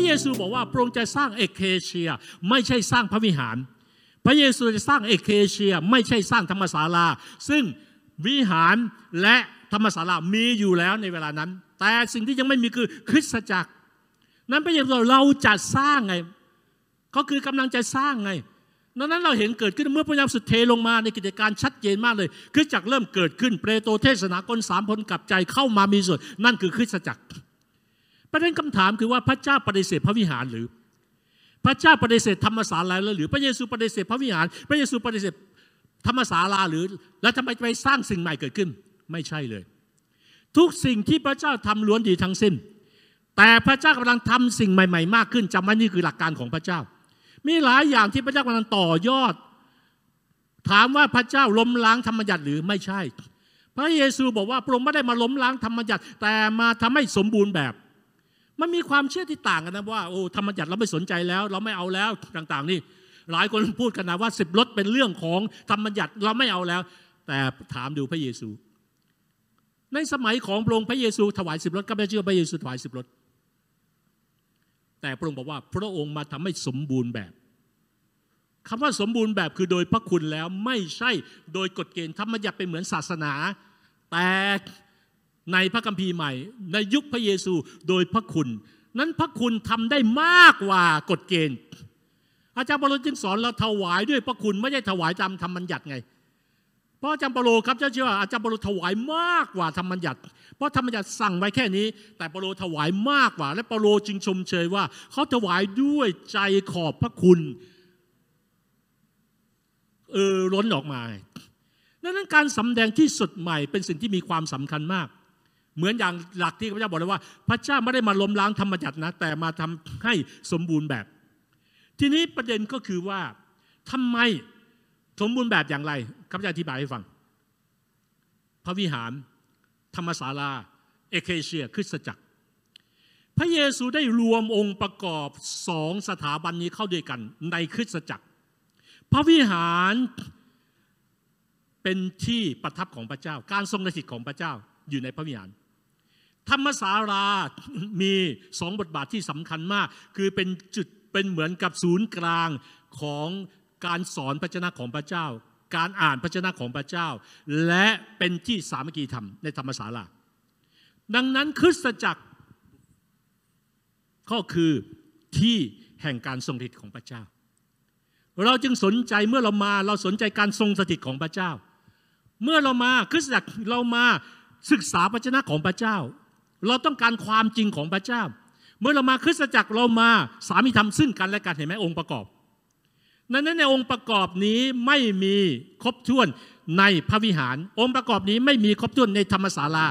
ระเยซูบอกว่าพระองค์จะสร้างเอเคเชีย ไม่ใช่สร้างพระวิหาร พระเยซูจะสร้างเอเคเชีย ไม่ใช่สร้างธรรมศาลา ซึ่งวิหารและธรรมศาลามีอยู่แล้วในเวลานั้น แต่สิ่งที่ยังไม่มีคือคริสตจักร นั้นพระเยซูเราจะสร้างไงเขาคือกำลังจะสร้างไงดังนั้นเราเห็นเกิดขึ้นเมื่อพระยามสุดเทลงมาในกิจการชัดเจนมากเลยคริสตจักรเริ่มเกิดขึ้นเปโตรเทศนากลสามพลกลับใจเข้ามามีส่วนนั่นคือคริสตจักร ประเด็นคำถามคือว่าพระเจ้าปฏิเสธพระวิหารหรือ พระเจ้าปฏิเสธธรรมศาลาหรือ พระเยซูปฏิเสธพระวิหาร พระเยซูปฏิเสธธรรมศาลาหรือ แล้วทำไมไปสร้างสิ่งใหม่เกิดขึ้น ไม่ใช่เลย ทุกสิ่งที่พระเจ้าทำล้วนดีทั้งสิ้น แต่พระเจ้ากำลังทำสิ่งใหม่ ๆ มากขึ้นจำไว้นี่คือหลักการของพระเจ้า มีหลายอย่างที่พระเจ้ากำลังต่อยอด ถามว่าพระเจ้าล้มล้างธรรมญัติหรือไม่ใช่ พระเยซูบอกว่าพระองค์ไม่ได้มาล้มล้างธรรมญัติแต่มาทำให้สมบูรณ์แบบ มันมีความเชื่อที่ต่างกันนะว่าโอ้ธรรมบัญญัติเราไม่สนใจแล้ว เราไม่เอาแล้วต่าง ๆ นี่ หลายคนพูดกันนะว่าสิบรถเป็นเรื่องของธรรมบัญญัติเราไม่เอาแล้ว แต่ถามดูพระเยซู ในสมัยของพระองค์พระเยซูถวายสิบรถก็ไม่เชื่อพระเยซูถวายสิบรถแต่พระองค์บอกว่าพระองค์มาทำให้สมบูรณ์แบบคำว่าสมบูรณ์แบบคือโดยพระคุณแล้วไม่ใช่โดยกฎเกณฑ์ธรรมบัญญัติเป็นเหมือนศาสนา แต่ ในพระคัมภีร์ใหม่ ในยุคพระเยซูโดยพระคุณ นั้นพระคุณทำได้มากกว่ากฎเกณฑ์ อาจารย์เปโลจึงสอนเราถวายด้วยพระคุณไม่ใช่ถวายตามธรรมบัญญัติไง เพราะอาจารย์เปโลครับเจ้าเชื่อว่าอาจารย์เปโลถวายมากกว่าธรรมบัญญัติ เพราะธรรมบัญญัติสั่งไว้แค่นี้ แต่เปโลถวายมากกว่า และเปโลจึงชมเชยว่า เขาถวายด้วยใจขอบพระคุณเออล้นออกมาดังนั้นการสำแดงที่สุดใหม่เป็นสิ่งที่มีความสำคัญมาก เหมือนอย่างหลักที่พระเจ้าบอกเลยว่า พระเจ้าไม่ได้มาล้มล้างธรรมจักรนะ แต่มาทำให้สมบูรณ์แบบ ทีนี้ประเด็นก็คือว่าทำไมสมบูรณ์แบบอย่างไรข้าพเจ้าอธิบายให้ฟัง พระวิหาร ธรรมศาลา เอเคเชียคริสตจักร พระเยซูได้รวมองค์ประกอบสองสถาบันนี้เข้าด้วยกันในคริสตจักร พระวิหารเป็นที่ประทับของพระเจ้า การทรงสถิตของพระเจ้า อยู่ในพระวิหารธรรมศาลามีสองบทบาทที่สำคัญมาก คือเป็นจุดเป็นเหมือนกับศูนย์กลางของการสอนพระเจ้าของพระเจ้า การอ่านพระเจ้าของพระเจ้า และเป็นที่สามัคคีธรรมในธรรมศาลา ดังนั้นคริสตจักรก็คือที่แห่งการทรงสถิตของพระเจ้า เราจึงสนใจเมื่อเรามาเราสนใจการทรงสถิตของพระเจ้า เมื่อเรามาคริสตจักรเรามา ศึกษาพระชนะของพระเจ้า เราต้องการความจริงของพระเจ้า เมื่อเรามาคริสตจักรเรามาสามีธรรมซึ่งกันและกันเห็นไหมองค์ประกอบนั้นในองค์ประกอบนี้ไม่มีครบถ้วนในพระวิหาร องค์ประกอบนี้ไม่มีครบถ้วนในธรรมศาลา